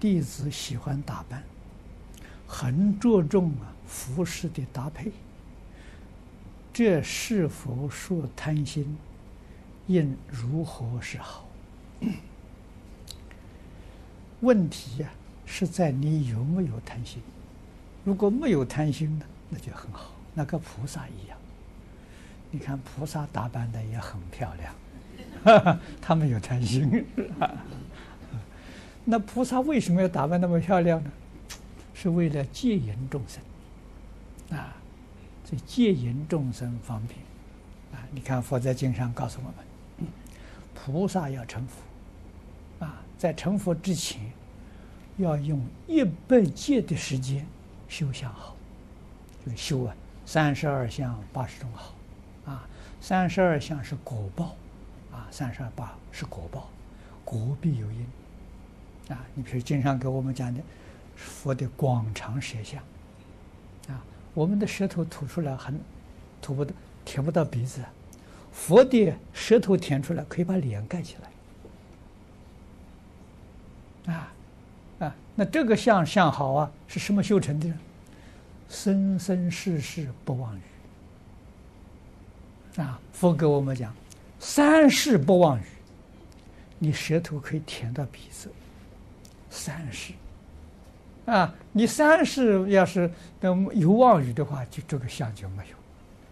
弟子喜欢打扮，很着重啊服饰的搭配，这是否属贪心？应如何是好？问题呀、啊，是在你有没有贪心。如果没有贪心呢，那就很好，那跟菩萨一样。你看菩萨打扮的也很漂亮，哈哈，他们有贪心。那菩萨为什么要打扮那么漂亮呢？是为了接引众生啊，这接引众生方便啊。你看佛在经上告诉我们，菩萨要成佛啊，在成佛之前，要用一百劫的时间修相好，就是修啊三十二相八十种好啊。三十二相是果报啊，三十二八是果报，果必有因。啊，你比如经常给我们讲的佛的广长舌相，啊，我们的舌头吐出来很吐不到，舔不到鼻子，佛的舌头舔出来可以把脸盖起来，啊啊，那这个相相好啊，是什么修成的呢？生生世世不忘语，啊，佛给我们讲三世不忘语，你舌头可以舔到鼻子。三世，啊，你三世要是有妄语的话，就这个相就没有，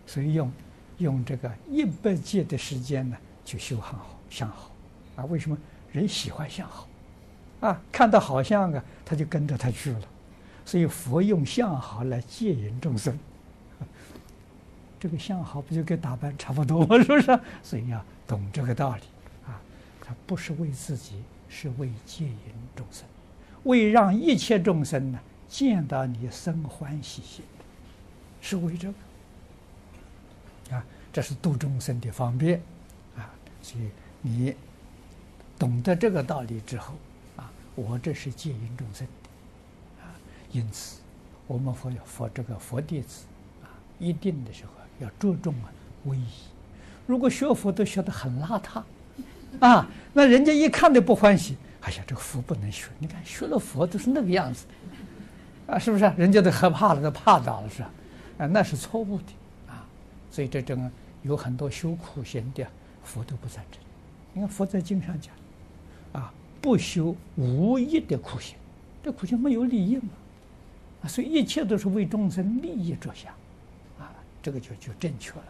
所以用用这个一百劫的时间呢，就修很好相好，啊，为什么人喜欢相好？啊，看到好相啊，他就跟着他去了，所以佛用相好来戒引众生，这个相好不就跟打扮差不多吗？是不是？所以要懂这个道理，啊，他不是为自己。是为接引众生，为让一切众生呢见到你生欢喜心，是为这个啊，这是度众生的方便啊。所以你懂得这个道理之后啊，我这是接引众生的啊。因此，我们佛有佛这个佛弟子啊，一定的时候要注重啊威仪。如果学佛都学得很邋遢。啊，那人家一看都不欢喜。哎呀，这个佛不能学。你看学了佛都是那个样子，啊，是不是？人家都害怕了，都怕倒了，是吧？啊，那是错误的啊。所以这种有很多修苦行的，佛都不赞成。你看佛在经上讲，啊，不修无益的苦行，这苦行没有利益嘛。所以一切都是为众生利益着想，啊，这个就就正确了。